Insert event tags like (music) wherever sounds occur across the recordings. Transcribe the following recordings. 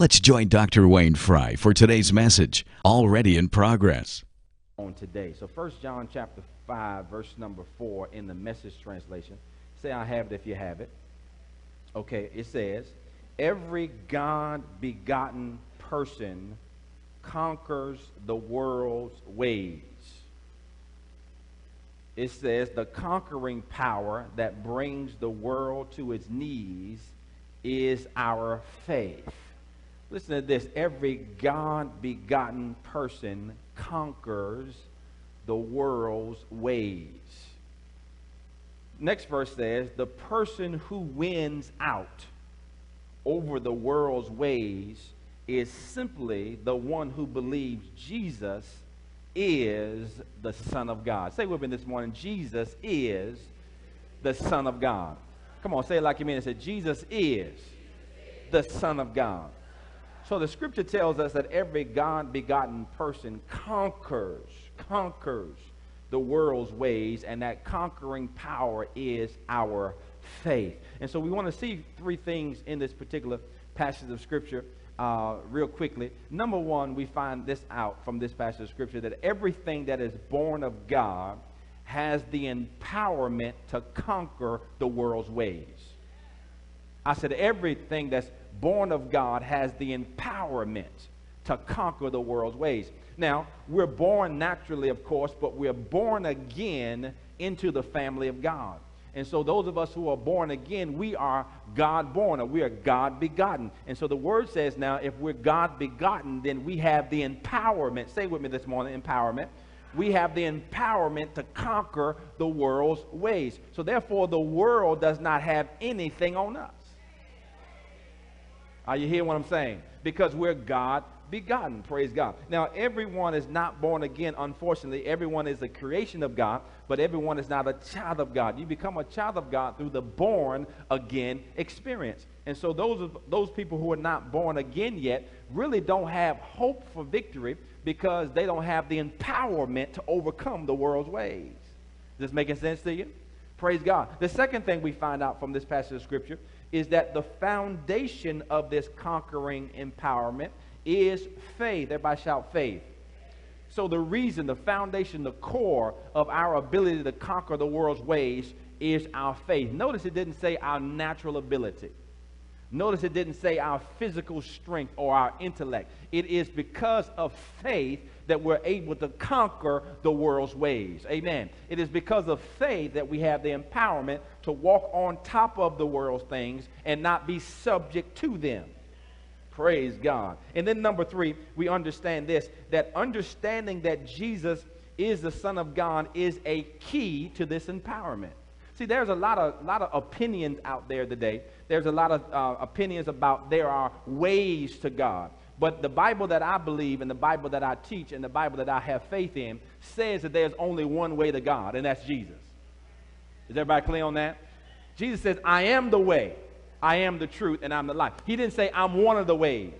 Let's join Dr. Wayne Fry for today's message, already in progress. On today. So First John chapter 5, verse number 4 in the message translation. Say I have it if you have it. Okay, it says, Every God begotten person conquers the world's ways. It says, The conquering power that brings the world to its knees is our faith. Listen to this every God begotten person conquers the world's ways. Next verse says, The person who wins out over the world's ways is simply the one who believes Jesus is the Son of God. Say with me this morning Jesus is the Son of God. Come on, say it like you mean it. Say, Jesus is the Son of God. So the scripture tells us that every God begotten person conquers, conquers the world's ways, and that conquering power is our faith. And so we want to see three things in this particular passage of scripture. Uh, real quickly. Number one, we find this out from this passage of scripture that everything that is born of God has the empowerment to conquer the world's ways. I said, everything that's born of God has the empowerment to conquer the world's ways. Now, we're born naturally, of course, but we're born again into the family of God. And so, those of us who are born again, we are God born, or we are God begotten. And so, the word says now, if we're God begotten, then we have the empowerment. Say with me this morning empowerment. We have the empowerment to conquer the world's ways. So, therefore, the world does not have anything on us. Are you hearing what I'm saying? Because we're God begotten. Praise God. Now, everyone is not born again, unfortunately. Everyone is a creation of God, but everyone is not a child of God. You become a child of God through the born again experience. And so, those, those people who are not born again yet really don't have hope for victory because they don't have the empowerment to overcome the world's ways. Is this making sense to you? Praise God. The second thing we find out from this passage of Scripture is that the foundation of this conquering empowerment is faith. Everybody shout faith. So, the reason, the foundation, the core of our ability to conquer the world's ways is our faith. Notice it didn't say our natural ability. Notice it didn't say our physical strength or our intellect. It is because of faith that we're able to conquer the world's ways. Amen. It is because of faith that we have the empowerment to walk on top of the world's things and not be subject to them. Praise God. And then number three, we understand this that understanding that Jesus is the Son of God is a key to this empowerment. See, there's a lot of, lot of opinions out there today. There's a lot of uh, opinions about there are ways to God. But the Bible that I believe and the Bible that I teach and the Bible that I have faith in says that there's only one way to God, and that's Jesus. Is everybody clear on that? Jesus says, I am the way, I am the truth, and I'm the life. He didn't say, I'm one of the ways.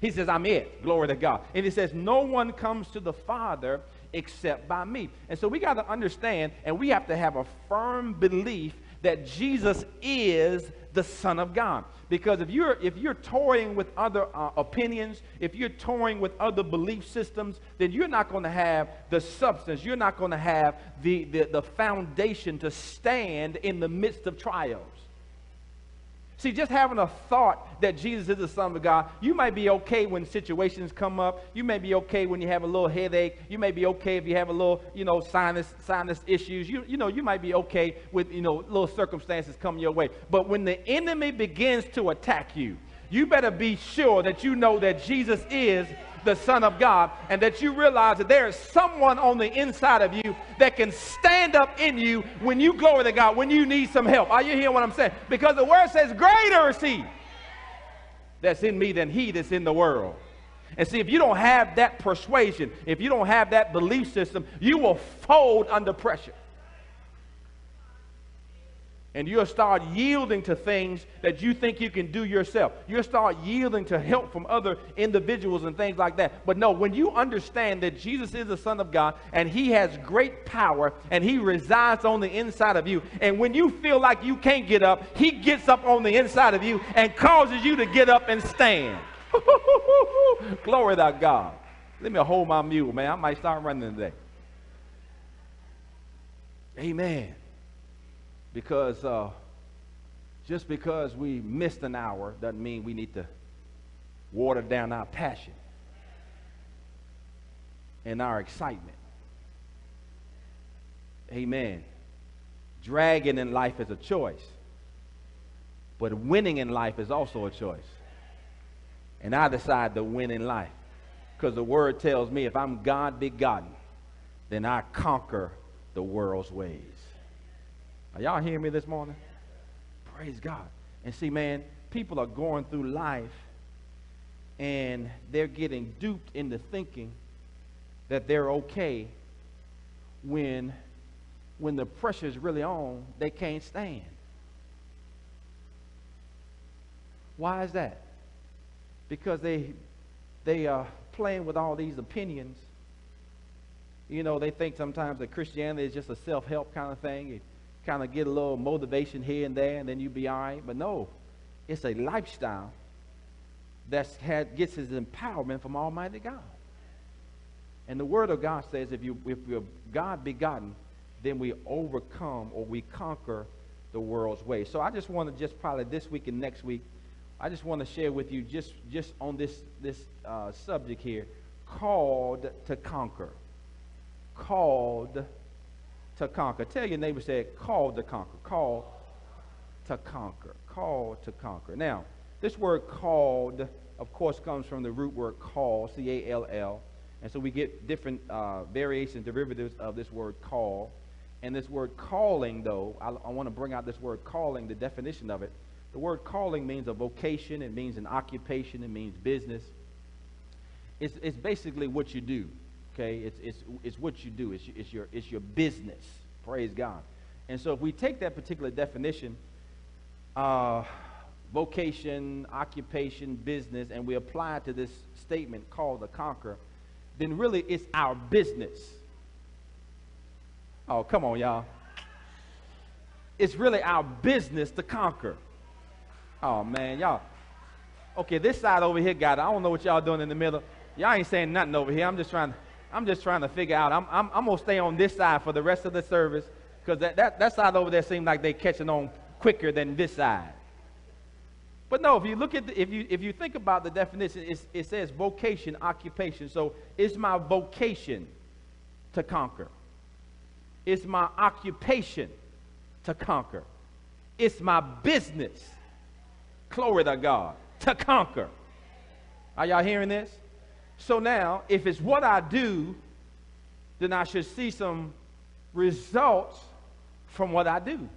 He says, I'm it. Glory to God. And he says, No one comes to the Father except by me. And so we got to understand and we have to have a firm belief that Jesus is the Son of God. Because if you're if you're toying with other uh, opinions, if you're toying with other belief systems, then you're not going to have the substance. You're not going to have the, the the foundation to stand in the midst of trials. See, just having a thought that Jesus is the Son of God, you might be okay when situations come up. You may be okay when you have a little headache. You may be okay if you have a little, you know, sinus sinus issues. You, you know, you might be okay with, you know, little circumstances come your way. But when the enemy begins to attack you, you better be sure that you know that Jesus is the Son of God and that you realize that there is someone on the inside of you that can stand up in you when you glory to God, when you need some help. Are you hearing what I'm saying? Because the word says, Greater is He that's in me than He that's in the world. And see, if you don't have that persuasion, if you don't have that belief system, you will fold under pressure and you'll start yielding to things that you think you can do yourself. You'll start yielding to help from other individuals and things like that. But no, when you understand that Jesus is the Son of God and He has great power and He resides on the inside of you, and when you feel like you can't get up, He gets up on the inside of you and causes you to get up and stand. (laughs) Glory to God. Let me hold my mule, man. I might start running today. Amen. Because uh, just because we missed an hour doesn't mean we need to water down our passion and our excitement. Amen. Dragging in life is a choice, but winning in life is also a choice. And I decide to win in life because the word tells me if I'm God begotten, then I conquer the world's ways. Are y'all hearing me this morning? Praise God. And see, man, people are going through life and they're getting duped into thinking that they're okay when when the pressure's really on, they can't stand. Why is that? Because they they are playing with all these opinions. You know, they think sometimes that Christianity is just a self-help kind of thing. You kind of get a little motivation here and there, and then you be all right. But no, it's a lifestyle that gets his empowerment from Almighty God. And the Word of God says, if you if you're God begotten, then we overcome or we conquer the world's way. So I just want to just probably this week and next week, I just want to share with you just just on this this uh, subject here, called to conquer. Called to conquer. Tell your neighbor, say, called to conquer. Called to conquer. Called to conquer. Now, this word called, of course, comes from the root word call, C A L L. And so we get different uh, variations, derivatives of this word call. And this word calling, though, I, I want to bring out this word calling, the definition of it. The word calling means a vocation, it means an occupation, it means business. It's, it's basically what you do, okay? It's, it's, it's what you do, it's, it's, your, it's your business. Praise God. And so if we take that particular definition, uh, vocation, occupation, business, and we apply it to this statement called the conquer, then really it's our business. Oh, come on, y'all. It's really our business to conquer. Oh, man, y'all. Okay, this side over here it. I don't know what y'all doing in the middle. Y'all ain't saying nothing over here. I'm just trying, I'm just trying to figure out. I'm, I'm, I'm going to stay on this side for the rest of the service because that, that, that side over there seems like they're catching on quicker than this side. But no, if you look at the, if you if you think about the definition, it says vocation, occupation. So it's my vocation to conquer. It's my occupation to conquer. It's my business. Glory to God to conquer. Are y'all hearing this? So now, if it's what I do, then I should see some results from what I do.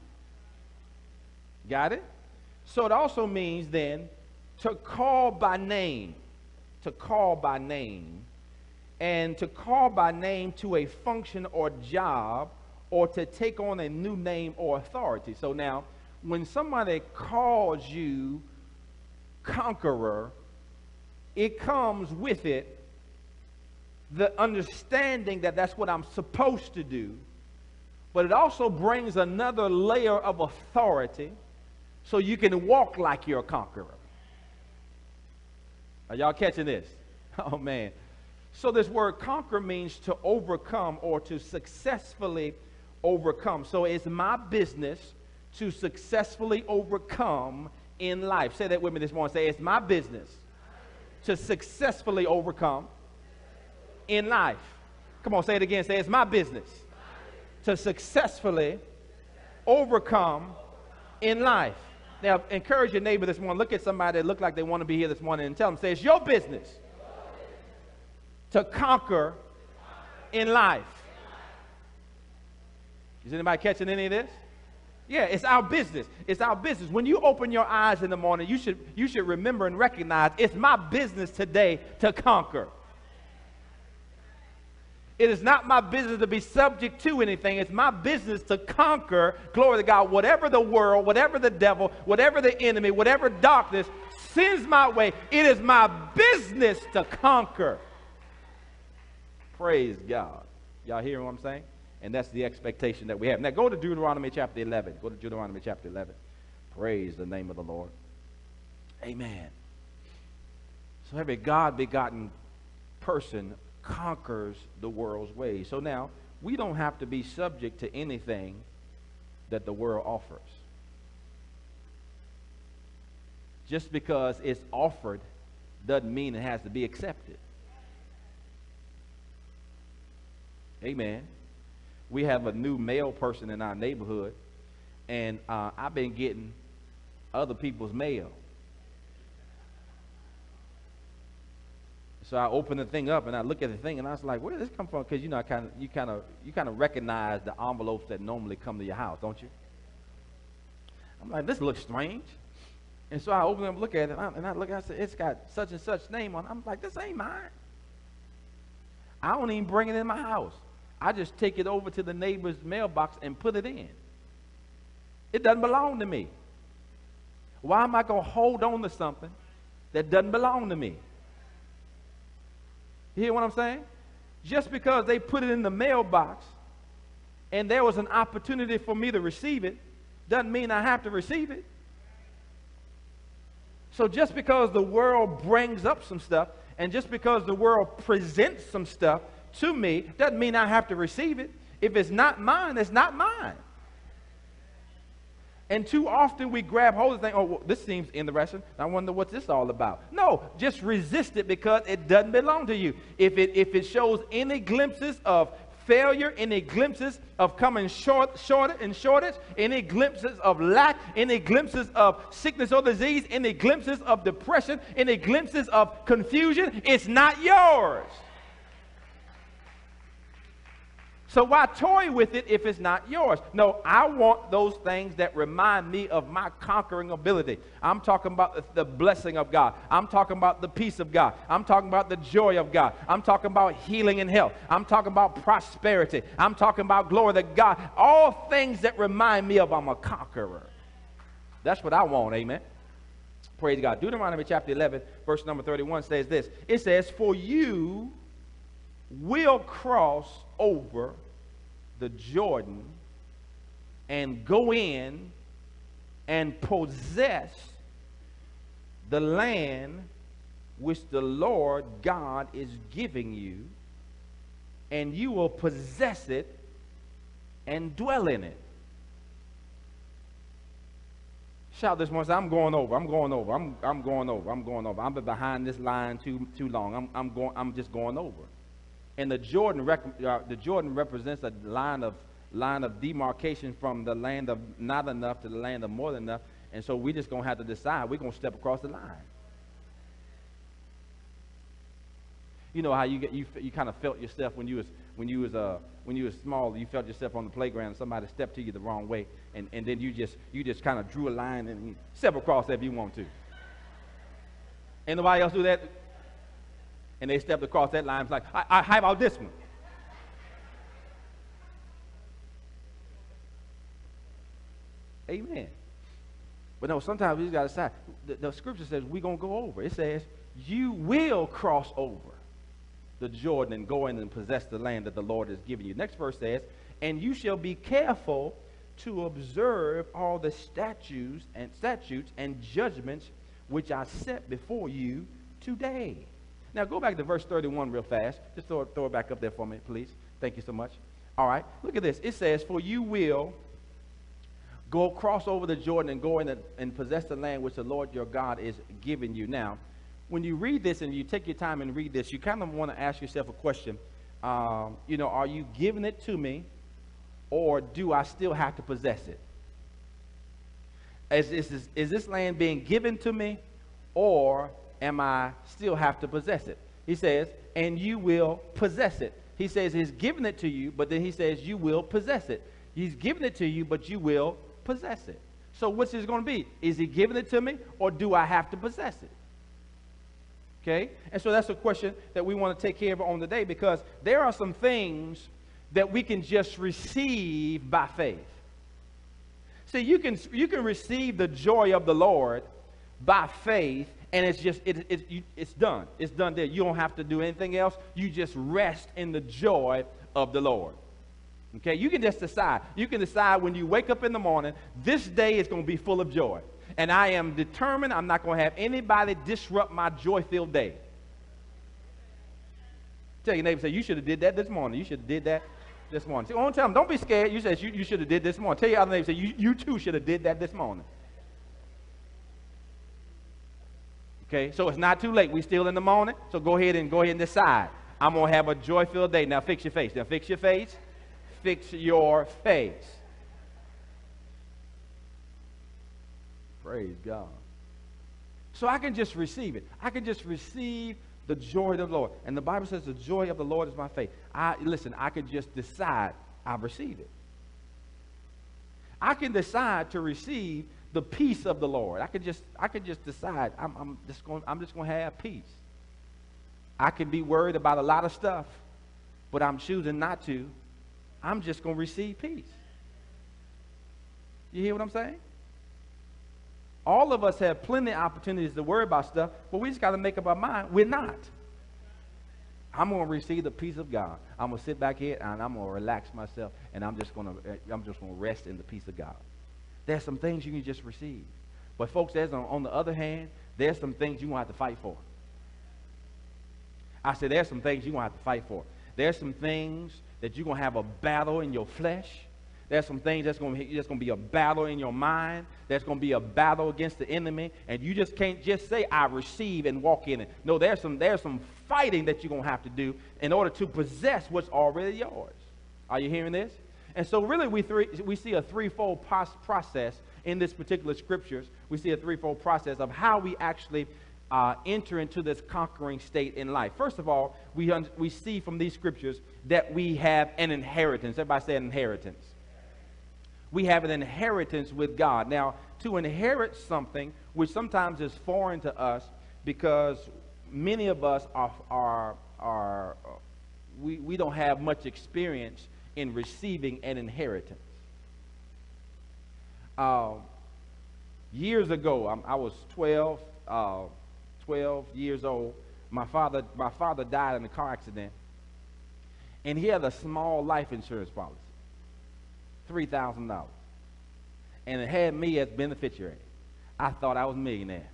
Got it? So it also means then to call by name, to call by name, and to call by name to a function or job or to take on a new name or authority. So now, when somebody calls you conqueror, it comes with it the understanding that that's what I'm supposed to do, but it also brings another layer of authority so you can walk like you're a conqueror. Are y'all catching this? (laughs) Oh, man. So, this word conquer means to overcome or to successfully overcome. So, it's my business to successfully overcome in life. Say that with me this morning. Say, it's my business to successfully overcome in life. Come on, say it again. Say, it's my business to successfully overcome in life. Now, encourage your neighbor this morning. Look at somebody that look like they want to be here this morning and tell them, say, it's your business to conquer in life. Is anybody catching any of this? Yeah, it's our business. It's our business. When you open your eyes in the morning, you should, you should remember and recognize it's my business today to conquer. It is not my business to be subject to anything. It's my business to conquer, glory to God, whatever the world, whatever the devil, whatever the enemy, whatever darkness sends my way. It is my business to conquer. Praise God. Y'all hear what I'm saying? And that's the expectation that we have. Now go to Deuteronomy chapter 11. Go to Deuteronomy chapter 11. Praise the name of the Lord. Amen. So every God begotten person conquers the world's ways. So now, we don't have to be subject to anything that the world offers. Just because it's offered doesn't mean it has to be accepted. Amen. We have a new male person in our neighborhood, and uh, I've been getting other people's mail. So I open the thing up and I look at the thing and I was like, where did this come from? Because you know, I kind of you kind of you kind of recognize the envelopes that normally come to your house, don't you? I'm like, this looks strange. And so I open up, look at it, and I, and I look, I said, it's got such and such name on it. I'm like, this ain't mine. I don't even bring it in my house. I just take it over to the neighbor's mailbox and put it in. It doesn't belong to me. Why am I going to hold on to something that doesn't belong to me? You hear what I'm saying? Just because they put it in the mailbox and there was an opportunity for me to receive it, doesn't mean I have to receive it. So just because the world brings up some stuff and just because the world presents some stuff to me doesn't mean I have to receive it. If it's not mine, it's not mine. And too often we grab hold of things, oh, well, this seems interesting. I wonder what's this all about. No, just resist it because it doesn't belong to you. If it, if it shows any glimpses of failure, any glimpses of coming short, short and shortage, any glimpses of lack, any glimpses of sickness or disease, any glimpses of depression, any glimpses of confusion, it's not yours. So why toy with it if it's not yours? No, I want those things that remind me of my conquering ability. I'm talking about the blessing of God. I'm talking about the peace of God. I'm talking about the joy of God. I'm talking about healing and health. I'm talking about prosperity. I'm talking about glory to God. All things that remind me of I'm a conqueror. That's what I want, amen. Praise God. Deuteronomy chapter 11, verse number 31 says this. It says, For you will cross over the Jordan and go in and possess the land which the Lord God is giving you, and you will possess it and dwell in it. Shout this morning, I'm going over, I'm going over, I'm, I'm going over, I'm going over. I've been behind this line too, too long. I'm, I'm, going, I'm just going over. And the Jordan, rec- uh, the Jordan represents a line of, line of demarcation from the land of not enough to the land of more than enough. And so we're just going to have to decide we're going to step across the line. You know how you get you, you kind of felt yourself when you was when you was uh when you was small you felt yourself on the playground somebody stepped to you the wrong way and, and then you just you just kind of drew a line and step across if you want to. Ain't nobody else do that and they stepped across that line. It's like, I, I, how about this one? Amen. But no, sometimes we just got to decide. The, the scripture says we're going to go over. It says, you will cross over the Jordan and go in and possess the land that the Lord has given you. Next verse says, and you shall be careful to observe all the statutes and statutes and judgments which I set before you today. Now go back to verse 31 real fast. Just throw, throw it back up there for me, please. Thank you so much. All right, look at this. It says, For you will go cross over the Jordan and go in and, possess the land which the Lord your God is giving you. Now, when you read this and you take your time and read this, you kind of want to ask yourself a question. Um, you know, are you giving it to me or do I still have to possess it? Is, is, is this land being given to me or am I still have to possess it? He says, and you will possess it. He says he's given it to you, but then he says you will possess it. He's given it to you, but you will possess it. So which is going to be? Is he giving it to me or do I have to possess it? Okay? And so that's a question that we want to take care of on the day because there are some things that we can just receive by faith. See, you can, you can receive the joy of the Lord by faith and it's just it, it, you, it's done it's done there you don't have to do anything else you just rest in the joy of the lord okay you can just decide you can decide when you wake up in the morning this day is going to be full of joy And I am determined I'm not going to have anybody disrupt my joy filled day. Tell your neighbor, say, you should have did that this morning. You should have did that this morning. See, don't tell them, don't be scared. You said you, you should have did this morning. Tell your other neighbor, say, you, you too should have did that this morning. Okay, so it's not too late. We still in the morning, so go ahead and go ahead and decide. I'm gonna have a joy-filled day. Now fix your face. Now fix your face. Fix your face. Praise God. So I can just receive it. I can just receive the joy of the Lord. And the Bible says the joy of the Lord is my faith. I listen, I could just decide I receive it. I can decide to receive the peace of the Lord. I could just I could just decide I'm, I'm just going I'm just going to have peace. I can be worried about a lot of stuff, but I'm choosing not to. I'm just going to receive peace. You hear what I'm saying? All of us have plenty of opportunities to worry about stuff, but we just got to make up our mind we're not. I'm going to receive the peace of God. I'm going to sit back here and I'm going to relax myself and I'm just going to I'm just going to rest in the peace of God. There's some things you can just receive. But folks, there's on, on the other hand, there's some things you're going to have to fight for. I said there's some things you're going to have to fight for. There's some things that you're going to have a battle in your flesh. There's some things that's going, to, going to be a battle in your mind. There's going to be a battle against the enemy. And you just can't just say, I receive and walk in it. No, there's some, there's some fighting that you're going to have to do in order to possess what's already yours. Are you hearing this? And so, really, we, three, we see a threefold process in this particular scriptures. We see a threefold process of how we actually uh, enter into this conquering state in life. First of all, we, un- we see from these scriptures that we have an inheritance. Everybody say an inheritance we have an inheritance with God. Now, to inherit something which sometimes is foreign to us because many of us are, are, are we, we don't have much experience in receiving an inheritance. Uh, years ago, I'm, i was 12, uh, 12 years old. My father, my father died in a car accident, and he had a small life insurance policy. $3,000. And it had me as beneficiary. I thought I was a millionaire.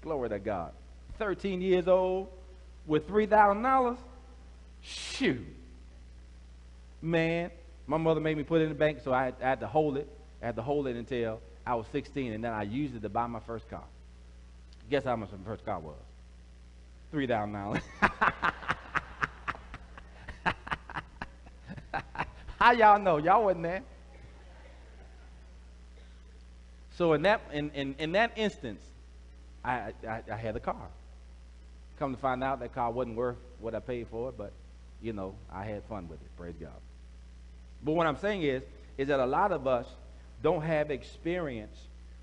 Glory to God. 13 years old with $3,000? Shoot. Man, my mother made me put it in the bank, so I had, I had to hold it. I had to hold it until I was 16, and then I used it to buy my first car. Guess how much my first car was? $3,000. (laughs) How y'all know? Y'all wasn't there. So in that in, in, in that instance, I, I, I had the car. Come to find out that car wasn't worth what I paid for it, but you know, I had fun with it. Praise God. But what I'm saying is, is that a lot of us don't have experience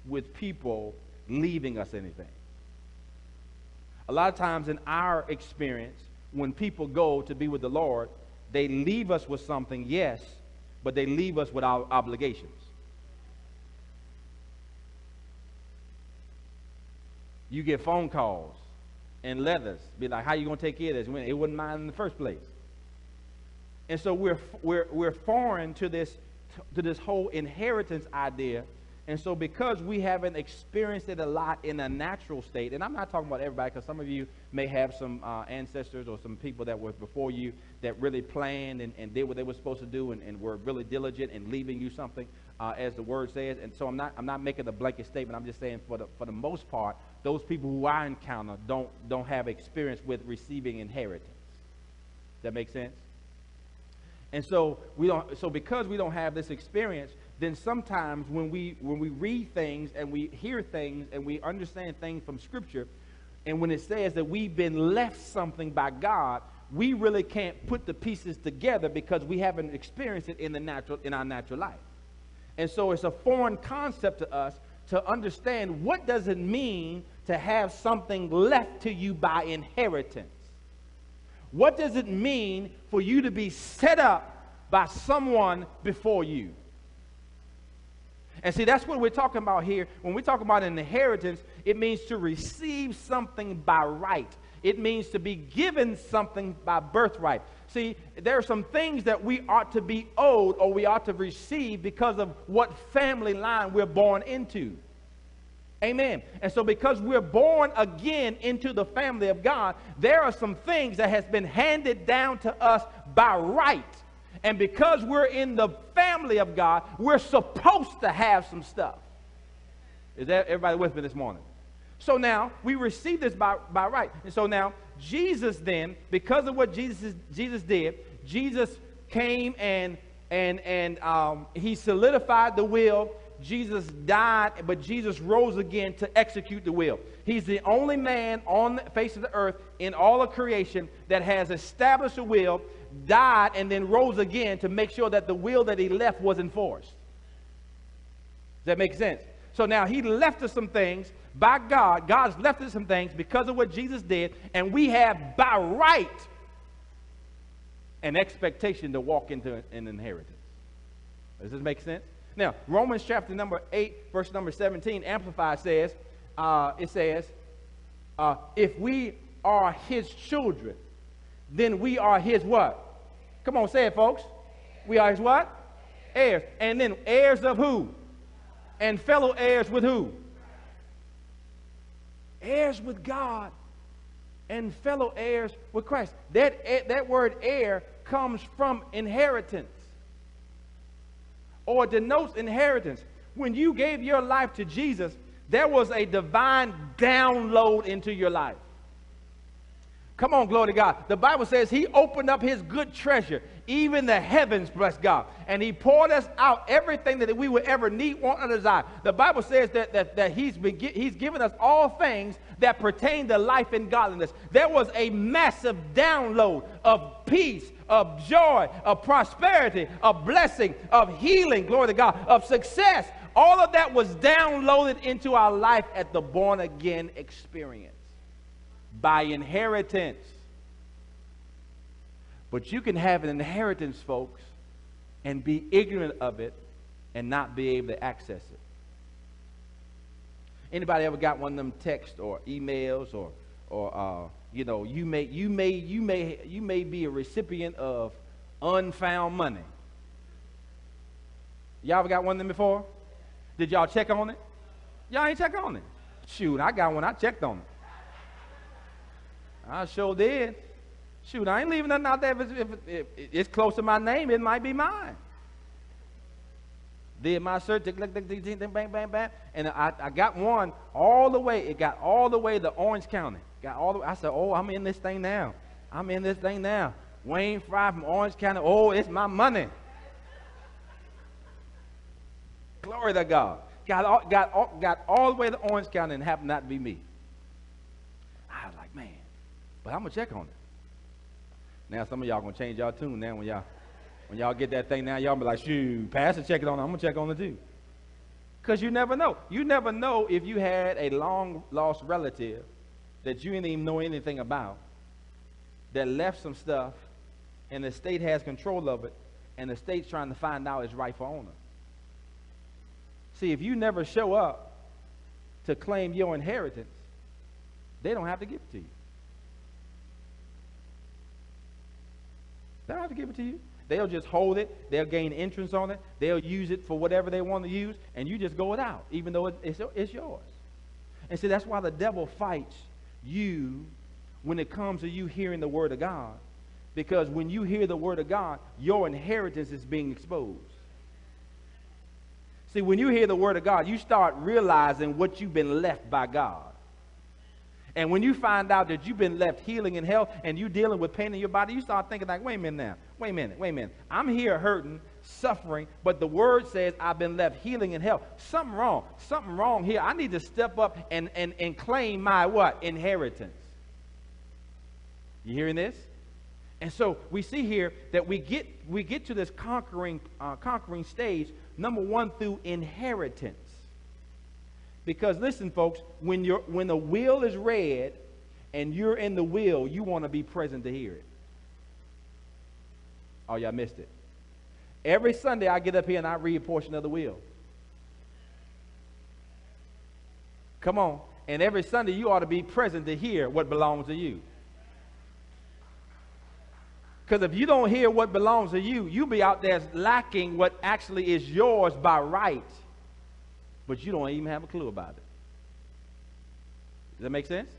with people leaving us anything. A lot of times in our experience, when people go to be with the Lord, they leave us with something, yes, but they leave us with our obligations. You get phone calls and letters, be like, how you going to take care of this? It wasn't mine in the first place. And so we're, we're, we're foreign to this, to this whole inheritance idea and so, because we haven't experienced it a lot in a natural state, and I'm not talking about everybody, because some of you may have some uh, ancestors or some people that were before you that really planned and, and did what they were supposed to do and, and were really diligent in leaving you something, uh, as the word says. And so, I'm not, I'm not making a blanket statement. I'm just saying, for the, for the most part, those people who I encounter don't, don't have experience with receiving inheritance. Does that make sense? And so we don't so because we don't have this experience, then sometimes when we when we read things and we hear things and we understand things from scripture and when it says that we've been left something by God we really can't put the pieces together because we haven't experienced it in the natural in our natural life. And so it's a foreign concept to us to understand what does it mean to have something left to you by inheritance what does it mean for you to be set up by someone before you And see, that's what we're talking about here. When we talk about an inheritance, it means to receive something by right. It means to be given something by birthright. See, there are some things that we ought to be owed or we ought to receive because of what family line we're born into. Amen. And so because we're born again into the family of God, there are some things that has been handed down to us by right. And because we're in the family of God, we're supposed to have some stuff. Is that everybody with me this morning? So now we receive this by, by right. And so now Jesus then, because of what Jesus, Jesus did, Jesus came and and and um, he solidified the will. Jesus died, but Jesus rose again to execute the will. He's the only man on the face of the earth in all of creation that has established a will, died, and then rose again to make sure that the will that he left was enforced. Does that make sense? So now he left us some things by God. God's left us some things because of what Jesus did, and we have by right an expectation to walk into an inheritance. Does this make sense? Now, Romans chapter number 8, verse number 17, Amplified says, uh, it says, uh, if we are his children, then we are his what? Come on, say it, folks. We are his what? Heirs. And then heirs of who? And fellow heirs with who? heirs with God and fellow heirs with Christ. That, that word heir comes from inheritance or denotes inheritance. When you gave your life to Jesus, there was a divine download into your life. Come on, glory to God. The Bible says he opened up his good treasure, even the heavens, bless God. And he poured us out everything that we would ever need, want, or desire. The Bible says that, that, that he's, been, he's given us all things that pertain to life and godliness. There was a massive download of peace, of joy, of prosperity, of blessing, of healing, glory to God, of success. All of that was downloaded into our life at the born again experience by inheritance. But you can have an inheritance, folks, and be ignorant of it and not be able to access it. Anybody ever got one of them texts or emails or or uh, you know you may you may you may you may be a recipient of unfound money. Y'all ever got one of them before? Did y'all check on it? Y'all ain't check on it. Shoot, I got one. I checked on it. I sure did. Shoot, I ain't leaving nothing out there. If it's, if, if it's close to my name, it might be mine. Did my search, bang, bang, bang, and I, I got one all the way. It got all the way to Orange County. Got all the. way. I said, "Oh, I'm in this thing now. I'm in this thing now." Wayne Fry from Orange County. Oh, it's my money. Glory to God. Got all, got all, got all the way to Orange County and happened not to be me. I was like, man, but I'm gonna check on it. Now some of y'all gonna change y'all tune now when y'all when y'all get that thing now, y'all be like, shoot, Pastor check it on. I'm gonna check on it too. Because you never know. You never know if you had a long lost relative that you didn't even know anything about that left some stuff and the state has control of it and the state's trying to find out its rightful owner. See, if you never show up to claim your inheritance, they don't have to give it to you. They don't have to give it to you. They'll just hold it. They'll gain entrance on it. They'll use it for whatever they want to use, and you just go without, even though it's, it's yours. And see, that's why the devil fights you when it comes to you hearing the word of God. Because when you hear the word of God, your inheritance is being exposed. See, when you hear the word of God, you start realizing what you've been left by God. And when you find out that you've been left healing and health and you're dealing with pain in your body, you start thinking like, wait a minute now, wait a minute, wait a minute. I'm here hurting, suffering, but the word says I've been left healing and health. Something wrong. Something wrong here. I need to step up and, and, and claim my what? Inheritance. You hearing this? And so we see here that we get we get to this conquering uh, conquering stage number one through inheritance. Because listen, folks, when, you're, when the will is read and you're in the will, you want to be present to hear it. Oh, y'all missed it. Every Sunday I get up here and I read a portion of the will. Come on. And every Sunday you ought to be present to hear what belongs to you. Because if you don't hear what belongs to you, you'll be out there lacking what actually is yours by right, but you don't even have a clue about it. Does that make sense?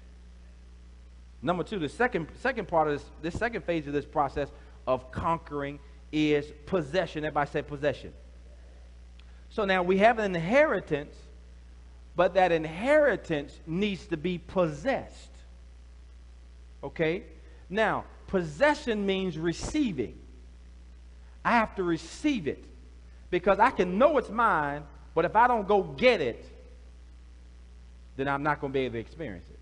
Number two, the second, second part of this, this second phase of this process of conquering is possession. Everybody say possession. So now we have an inheritance, but that inheritance needs to be possessed. Okay? Now, possession means receiving. I have to receive it because I can know it's mine, but if I don't go get it, then I'm not going to be able to experience it.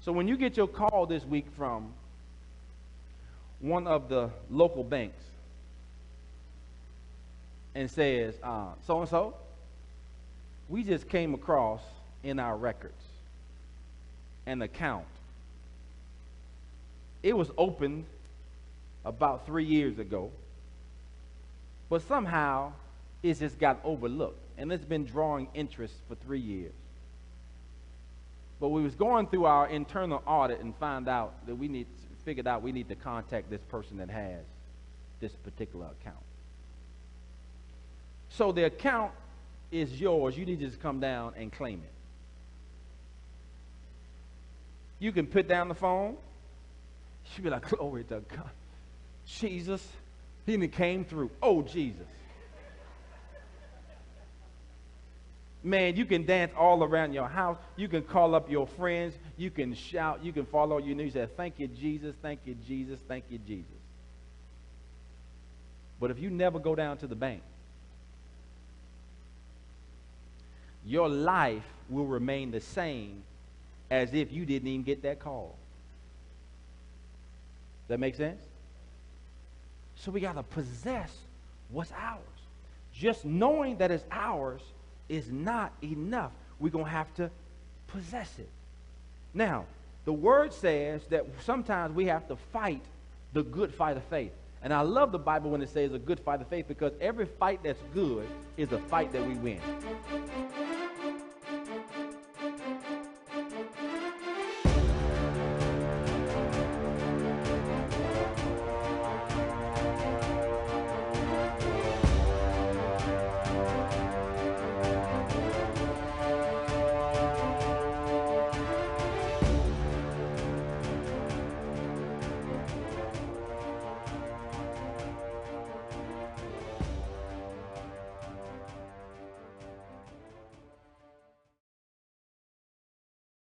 So when you get your call this week from one of the local banks and says, so and so, we just came across in our records an account. It was opened about three years ago, but somehow it just got overlooked, and it's been drawing interest for three years. But we was going through our internal audit and find out that we need figured out we need to contact this person that has this particular account. So the account is yours. You need to just come down and claim it. You can put down the phone. She'd be like, (laughs) glory to God. Jesus, he came through. Oh, Jesus. Man, you can dance all around your house. You can call up your friends. You can shout. You can fall on your knees say, Thank you, Jesus. Thank you, Jesus. Thank you, Jesus. But if you never go down to the bank, your life will remain the same as if you didn't even get that call. That make sense? So we got to possess what's ours. Just knowing that it's ours is not enough. We're going to have to possess it. Now, the word says that sometimes we have to fight the good fight of faith. And I love the Bible when it says a good fight of faith because every fight that's good is a fight that we win.